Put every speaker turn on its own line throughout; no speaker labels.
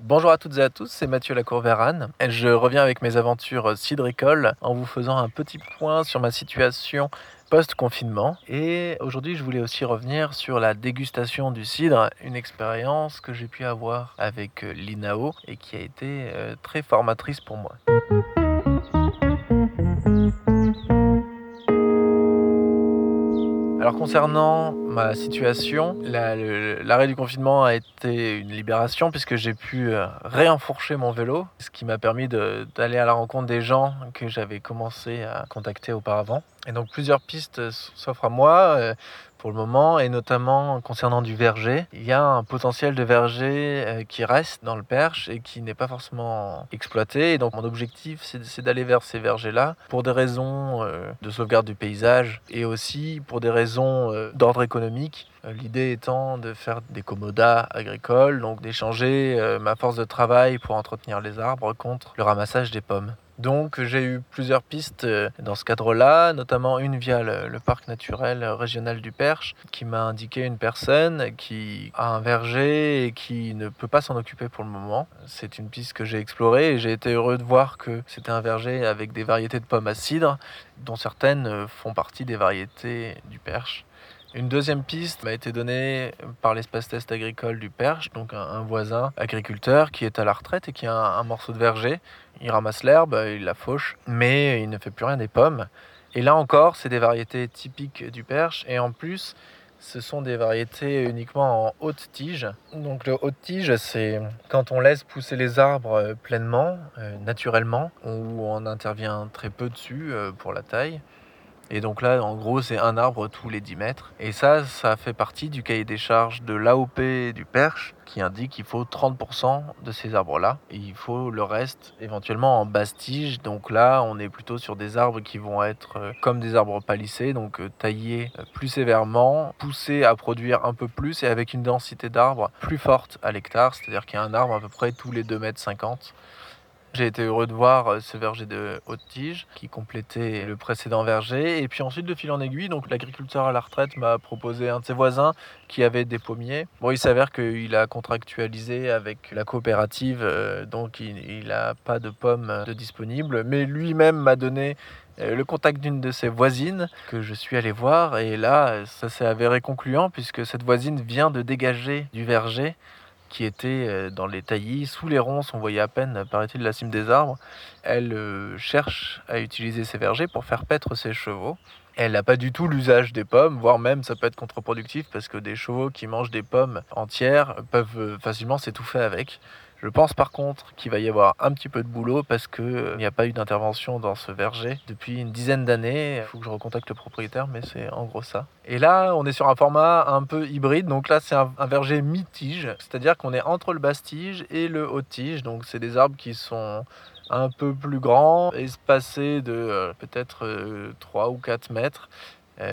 Bonjour à toutes et à tous, c'est Mathieu Lacour-Vérane. Je reviens avec mes aventures cidricoles en vous faisant un petit point sur ma situation post-confinement. Et aujourd'hui, je voulais aussi revenir sur la dégustation du cidre, une expérience que j'ai pu avoir avec l'INAO et qui a été euh, très formatrice pour moi. Alors concernant ma situation, l'arrêt du confinement a été une libération puisque j'ai pu euh, réenfourcher mon vélo, ce qui m'a permis d'aller à la rencontre des gens que j'avais commencé à contacter auparavant. Et donc plusieurs pistes s'offrent à moi euh, pour le moment, et notamment concernant du verger. Il y a un potentiel de verger euh, qui reste dans le Perche et qui n'est pas forcément exploité. Et donc mon objectif, c'est d'aller vers ces vergers-là pour des raisons euh, de sauvegarde du paysage et aussi pour des raisons d'ordre économique. L'idée étant de faire des commodas agricoles, donc d'échanger ma force de travail pour entretenir les arbres contre le ramassage des pommes. Donc j'ai eu plusieurs pistes euh, dans ce cadre-là, notamment une via le, parc naturel régional du Perche, qui m'a indiqué une personne qui a un verger et qui ne peut pas s'en occuper pour le moment. C'est une piste que j'ai explorée et j'ai été heureux de voir que c'était un verger avec des variétés de pommes à cidre, dont certaines font partie des variétés du Perche. Une deuxième piste m'a été donnée par l'espace test agricole du Perche, donc un, voisin agriculteur qui est à la retraite et qui a un, morceau de verger. Il ramasse l'herbe, il la fauche, mais il ne fait plus rien des pommes. Et là encore, c'est des variétés typiques du Perche et en plus, ce sont des variétés uniquement en haute tige. Donc le haute tige, c'est quand on laisse pousser les arbres pleinement, euh, naturellement, où on intervient très peu dessus euh, pour la taille. Et donc là, en gros, c'est un arbre tous les 10 mètres. Et ça, ça fait partie du cahier des charges de l'AOP du Perche qui indique qu'il faut 30% de ces arbres-là. Il faut le reste éventuellement en basse tige. Donc là, on est plutôt sur des arbres qui vont être euh, comme des arbres palissés, donc euh, taillés euh, plus sévèrement, poussés à produire un peu plus et avec une densité d'arbres plus forte à l'hectare. C'est-à-dire qu'il y a un arbre à peu près tous les 2 mètres 50. J'ai été heureux de voir euh, ce verger de haute tige qui complétait le précédent verger. Et puis ensuite, de fil en aiguille, donc l'agriculteur à la retraite m'a proposé un de ses voisins qui avait des pommiers. Bon, il s'avère qu'il a contractualisé avec la coopérative, euh, donc il n'a pas de pommes de disponibles. Mais lui-même m'a donné euh, le contact d'une de ses voisines que je suis allé voir. Et là, ça s'est avéré concluant puisque cette voisine vient de dégager du verger qui était euh, dans les taillis, sous les ronces, on voyait à peine, paraît-il, la cime des arbres. Elle euh, cherche à utiliser ses vergers pour faire paître ses chevaux. Elle n'a pas du tout l'usage des pommes, voire même ça peut être contre-productif parce que des chevaux qui mangent des pommes entières peuvent euh, facilement s'étouffer avec. Je pense par contre qu'il va y avoir un petit peu de boulot parce qu'il euh, n'y a pas eu d'intervention dans ce verger depuis une dizaine d'années. Il faut que je recontacte le propriétaire, mais c'est en gros ça. Et là, on est sur un format un peu hybride. Donc là, c'est un, verger mi-tige, c'est-à-dire qu'on est entre le basse-tige et le haut-tige. Donc c'est des arbres qui sont un peu plus grands, espacés de euh, peut-être 3 euh, ou 4 mètres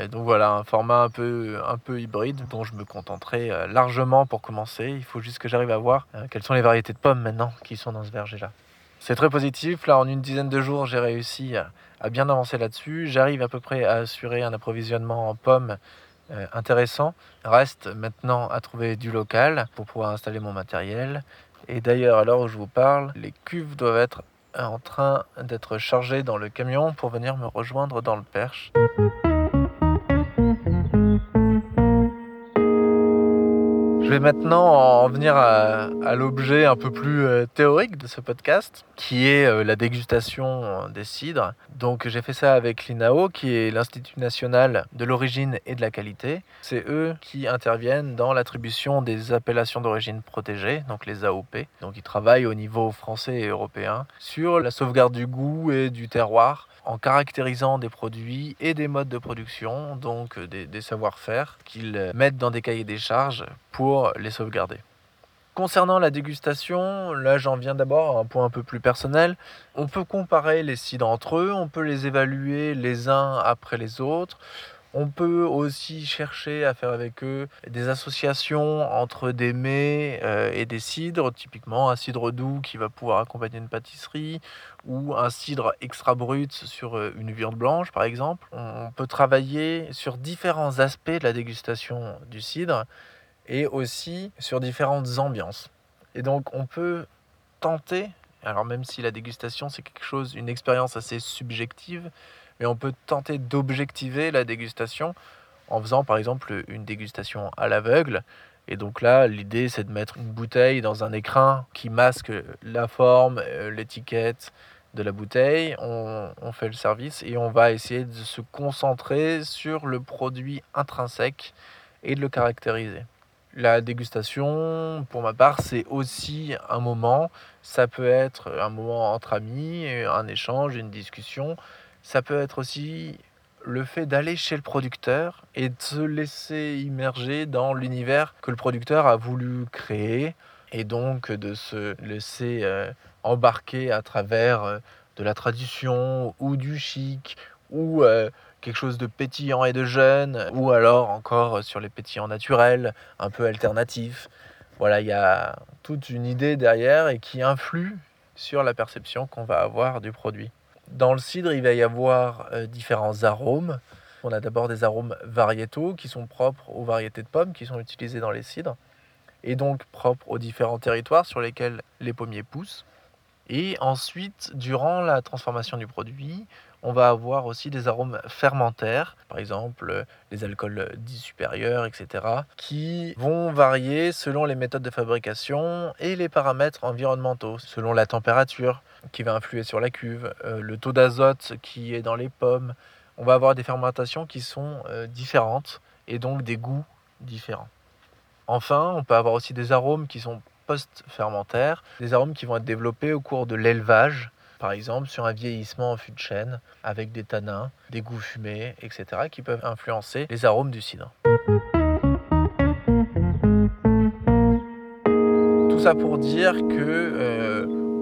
donc voilà, un format un peu, un peu hybride dont je me contenterai euh, largement pour commencer. Il faut juste que j'arrive à voir euh, quelles sont les variétés de pommes maintenant qui sont dans ce verger-là. C'est très positif. Là, en une dizaine de jours, j'ai réussi à, bien avancer là-dessus. J'arrive à peu près à assurer un approvisionnement en pommes intéressant. Reste maintenant à trouver du local pour pouvoir installer mon matériel. Et d'ailleurs, à l'heure où je vous parle, les cuves doivent être en train d'être chargées dans le camion pour venir me rejoindre dans le perche. Vais maintenant en venir à, l'objet un peu plus euh, théorique de ce podcast, qui est euh, la dégustation euh, des cidres. Donc j'ai fait ça avec l'INAO, qui est l'Institut national de l'origine et de la qualité. C'est eux qui interviennent dans l'attribution des appellations d'origine protégées, donc les AOP. Donc ils travaillent au niveau français et européen sur la sauvegarde du goût et du terroir en caractérisant des produits et des modes de production, donc euh, des, savoir-faire qu'ils euh, mettent dans des cahiers des charges pour les sauvegarder. Concernant la dégustation, là j'en viens d'abord à un point un peu plus personnel. On peut comparer les cidres entre eux, on peut les évaluer les uns après les autres. On peut aussi chercher à faire avec eux des associations entre des mets euh, et des cidres, typiquement un cidre doux qui va pouvoir accompagner une pâtisserie ou un cidre extra brut sur euh, une viande blanche par exemple. On peut travailler sur différents aspects de la dégustation du cidre et aussi sur différentes ambiances. Et donc on peut tenter, alors même si la dégustation c'est quelque chose, une expérience assez subjective, mais on peut tenter d'objectiver la dégustation en faisant par exemple une dégustation à l'aveugle. Et donc là, l'idée c'est de mettre une bouteille dans un écrin qui masque la forme, euh, l'étiquette de la bouteille. On, on, fait le service et on va essayer de se concentrer sur le produit intrinsèque et de le caractériser. La dégustation, pour ma part, c'est aussi un moment. Ça peut être un moment entre amis, un échange, une discussion. Ça peut être aussi le fait d'aller chez le producteur et de se laisser immerger dans l'univers que le producteur a voulu créer et donc de se laisser euh, embarquer à travers euh, de la tradition ou du chic ou euh, quelque chose de pétillant et de jeune ou alors encore sur les pétillants naturels, un peu alternatifs. Voilà, il y a toute une idée derrière et qui influe sur la perception qu'on va avoir du produit. Dans le cidre, il va y avoir euh, différents arômes. On a d'abord des arômes variétaux qui sont propres aux variétés de pommes qui sont utilisées dans les cidres et donc propres aux différents territoires sur lesquels les pommiers poussent. Et ensuite, durant la transformation du produit, on va avoir aussi des arômes fermentaires, par exemple les alcools dits supérieurs, etc., qui vont varier selon les méthodes de fabrication et les paramètres environnementaux, selon la température qui va influer sur la cuve, euh, le taux d'azote qui est dans les pommes. On va avoir des fermentations qui sont euh, différentes et donc des goûts différents. Enfin, on peut avoir aussi des arômes qui sont post-fermentaires, des arômes qui vont être développés au cours de l'élevage, par exemple sur un vieillissement en fût de chêne, avec des tanins, des goûts fumés, etc., qui peuvent influencer les arômes du cidre. Tout ça pour dire que euh,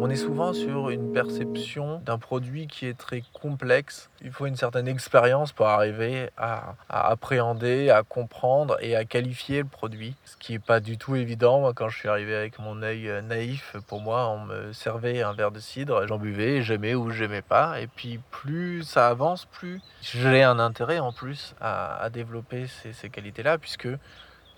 on est souvent sur une perception d'un produit qui est très complexe. Il faut une certaine expérience pour arriver à, appréhender, à comprendre et à qualifier le produit. Ce qui n'est pas du tout évident. Moi, quand je suis arrivé avec mon œil euh, naïf, pour moi, on me servait un verre de cidre, j'en buvais, j'aimais ou j'aimais pas. Et puis plus ça avance, plus j'ai un intérêt en plus à, développer ces, qualités-là, puisque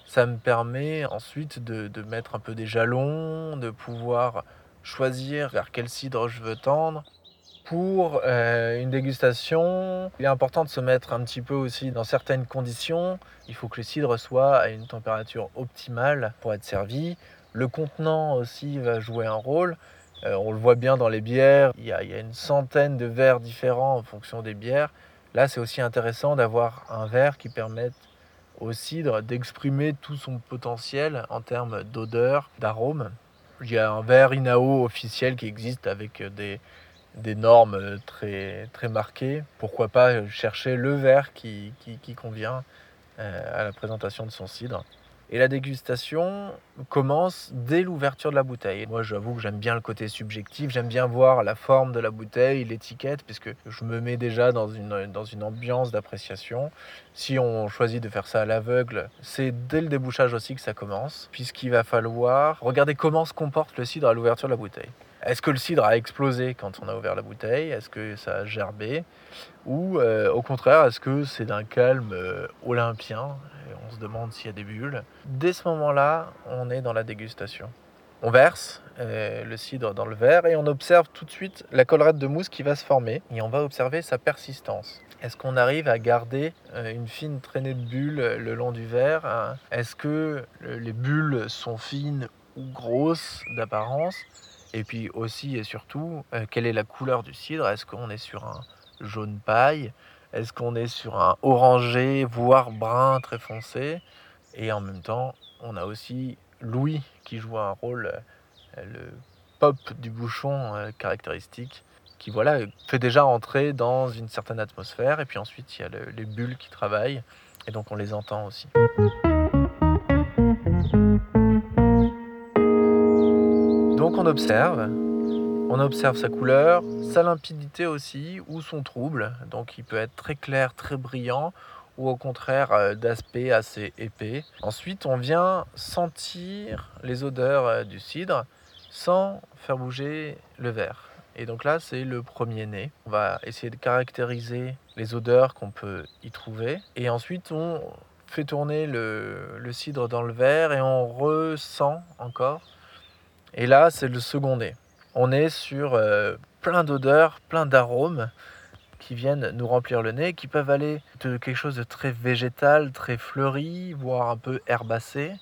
ça me permet ensuite de, de mettre un peu des jalons, de pouvoir choisir vers quel cidre je veux tendre. Pour euh, une dégustation, il est important de se mettre un petit peu aussi dans certaines conditions. Il faut que le cidre soit à une température optimale pour être servi. Le contenant aussi va jouer un rôle. Euh, on le voit bien dans les bières, y, a, il y, a, une centaine de verres différents en fonction des bières. Là, c'est aussi intéressant d'avoir un verre qui permette au cidre d'exprimer tout son potentiel en termes d'odeur, d'arôme. Il y a un verre INAO officiel qui existe avec euh, des, des normes euh, très, très marquées. Pourquoi pas chercher le verre qui, qui, qui convient euh, à la présentation de son cidre. Et la dégustation commence dès l'ouverture de la bouteille. Moi, j'avoue que j'aime bien le côté subjectif, j'aime bien voir la forme de la bouteille, l'étiquette, puisque je me mets déjà dans une, dans une ambiance d'appréciation. Si on choisit de faire ça à l'aveugle, c'est dès le débouchage aussi que ça commence, puisqu'il va falloir regarder comment se comporte le cidre à l'ouverture de la bouteille. Est-ce que le cidre a explosé quand on a ouvert la bouteille? Est-ce que ça a gerbé? Ou euh, au contraire, est-ce que c'est d'un calme euh, olympien? On se demande s'il y a des bulles. Dès ce moment-là, on est dans la dégustation. On verse euh, le cidre dans le verre et on observe tout de suite la collerette de mousse qui va se former et on va observer sa persistance. Est-ce qu'on arrive à garder une fine traînée de bulles le long du verre? Est-ce que les bulles sont fines ou grosses d'apparence? Et puis aussi et surtout, euh, quelle est la couleur du cidre? Est-ce qu'on est sur un jaune paille? Est-ce qu'on est sur un orangé, voire brun très foncé? Et en même temps, on a aussi Louis qui joue un rôle, euh, le pop du bouchon euh, caractéristique, qui voilà, fait déjà entrer dans une certaine atmosphère. Et puis ensuite, il y a les bulles qui travaillent, et donc on les entend aussi. On observe, on observe sa couleur, sa limpidité aussi, ou son trouble. Donc il peut être très clair, très brillant, ou au contraire euh, d'aspect assez épais. Ensuite, on vient sentir les odeurs euh, du cidre sans faire bouger le verre. Et donc là, c'est le premier nez. On va essayer de caractériser les odeurs qu'on peut y trouver. Et ensuite, on fait tourner le cidre dans le verre et on ressent encore Et là, c'est le second nez. On est sur euh, plein d'odeurs, plein d'arômes qui viennent nous remplir le nez, qui peuvent aller de quelque chose de très végétal, très fleuri, voire un peu herbacé,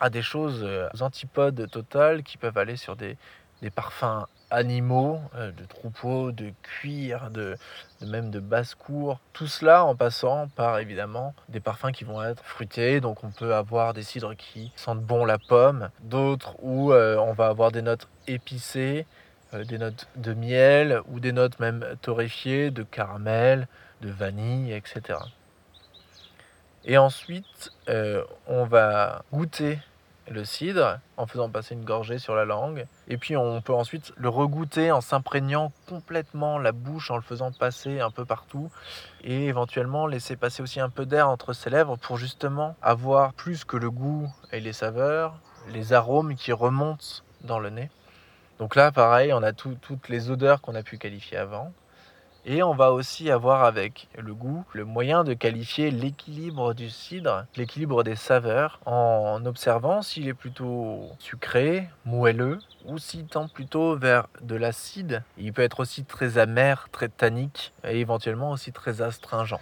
à des choses euh, antipodes totales qui peuvent aller sur des, des parfums animaux, euh, de troupeaux, de cuir, de, même de basse-cour. Tout cela en passant par évidemment des parfums qui vont être fruités. Donc on peut avoir des cidres qui sentent bon la pomme, d'autres où euh, on va avoir des notes épicées, euh, des notes de miel ou des notes même torréfiées de caramel, de vanille, etc. Et ensuite, on va goûter le cidre en faisant passer une gorgée sur la langue. Et puis on peut ensuite le regoûter en s'imprégnant complètement la bouche, en le faisant passer un peu partout. Et éventuellement laisser passer aussi un peu d'air entre ses lèvres pour justement avoir plus que le goût et les saveurs, les arômes qui remontent dans le nez. Donc là, pareil, on a toutes les odeurs qu'on a pu qualifier avant. Et on va aussi avoir avec le goût le moyen de qualifier l'équilibre du cidre, l'équilibre des saveurs, en observant s'il est plutôt sucré, moelleux, ou s'il tend plutôt vers de l'acide. Il peut être aussi très amer, très tannique, et éventuellement aussi très astringent.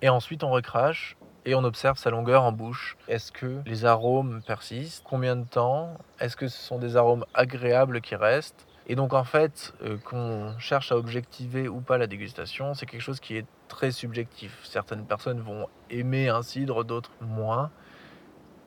Et ensuite on recrache et on observe sa longueur en bouche. Est-ce que les arômes persistent? Combien de temps? Est-ce que ce sont des arômes agréables qui restent? Et donc en fait, euh, qu'on cherche à objectiver ou pas la dégustation, c'est quelque chose qui est très subjectif. Certaines personnes vont aimer un cidre, d'autres moins.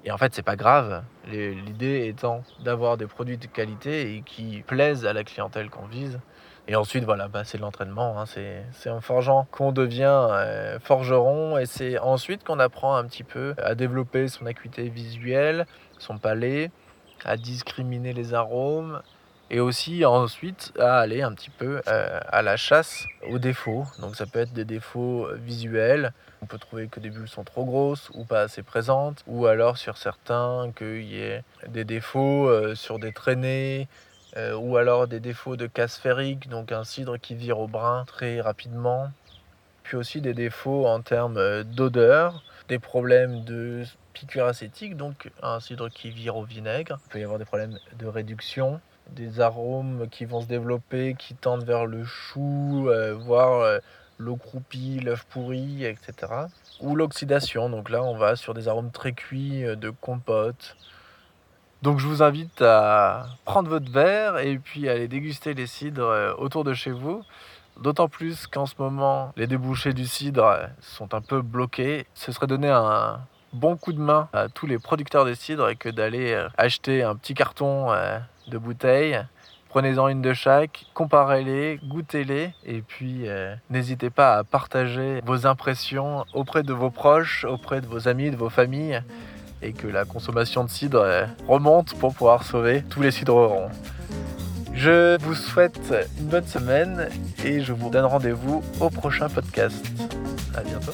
Et en fait, c'est pas grave. L'idée étant d'avoir des produits de qualité et qui plaisent à la clientèle qu'on vise. Et ensuite, voilà, bah, c'est l'entraînement. Hein. C'est en forgeant qu'on devient euh, forgeron. Et c'est ensuite qu'on apprend un petit peu à développer son acuité visuelle, son palais, à discriminer les arômes, et aussi ensuite à aller un petit peu euh, à la chasse aux défauts. Donc ça peut être des défauts visuels. On peut trouver que des bulles sont trop grosses ou pas assez présentes, ou alors sur certains qu'il y ait des défauts euh, sur des traînées, euh, ou alors des défauts de casse ferrique, donc un cidre qui vire au brun très rapidement. Puis aussi des défauts en termes d'odeur, des problèmes de piqûre acétique, donc un cidre qui vire au vinaigre. Il peut y avoir des problèmes de réduction, des arômes qui vont se développer, qui tendent vers le chou, euh, voire euh, l'eau croupie, l'œuf pourri, etc. Ou l'oxydation, donc là on va sur des arômes très cuits euh, de compote. Donc je vous invite à prendre votre verre et puis à aller déguster les cidres autour de chez vous. D'autant plus qu'en ce moment, les débouchés du cidre sont un peu bloqués. Ce serait donner un bon coup de main à tous les producteurs de cidre et que d'aller acheter un petit carton de bouteilles. Prenez-en une de chaque, comparez-les, goûtez-les et puis euh, n'hésitez pas à partager vos impressions auprès de vos proches, auprès de vos amis, de vos familles et que la consommation de cidre euh, remonte pour pouvoir sauver tous les cidrerons. Je vous souhaite une bonne semaine et je vous donne rendez-vous au prochain podcast. À bientôt.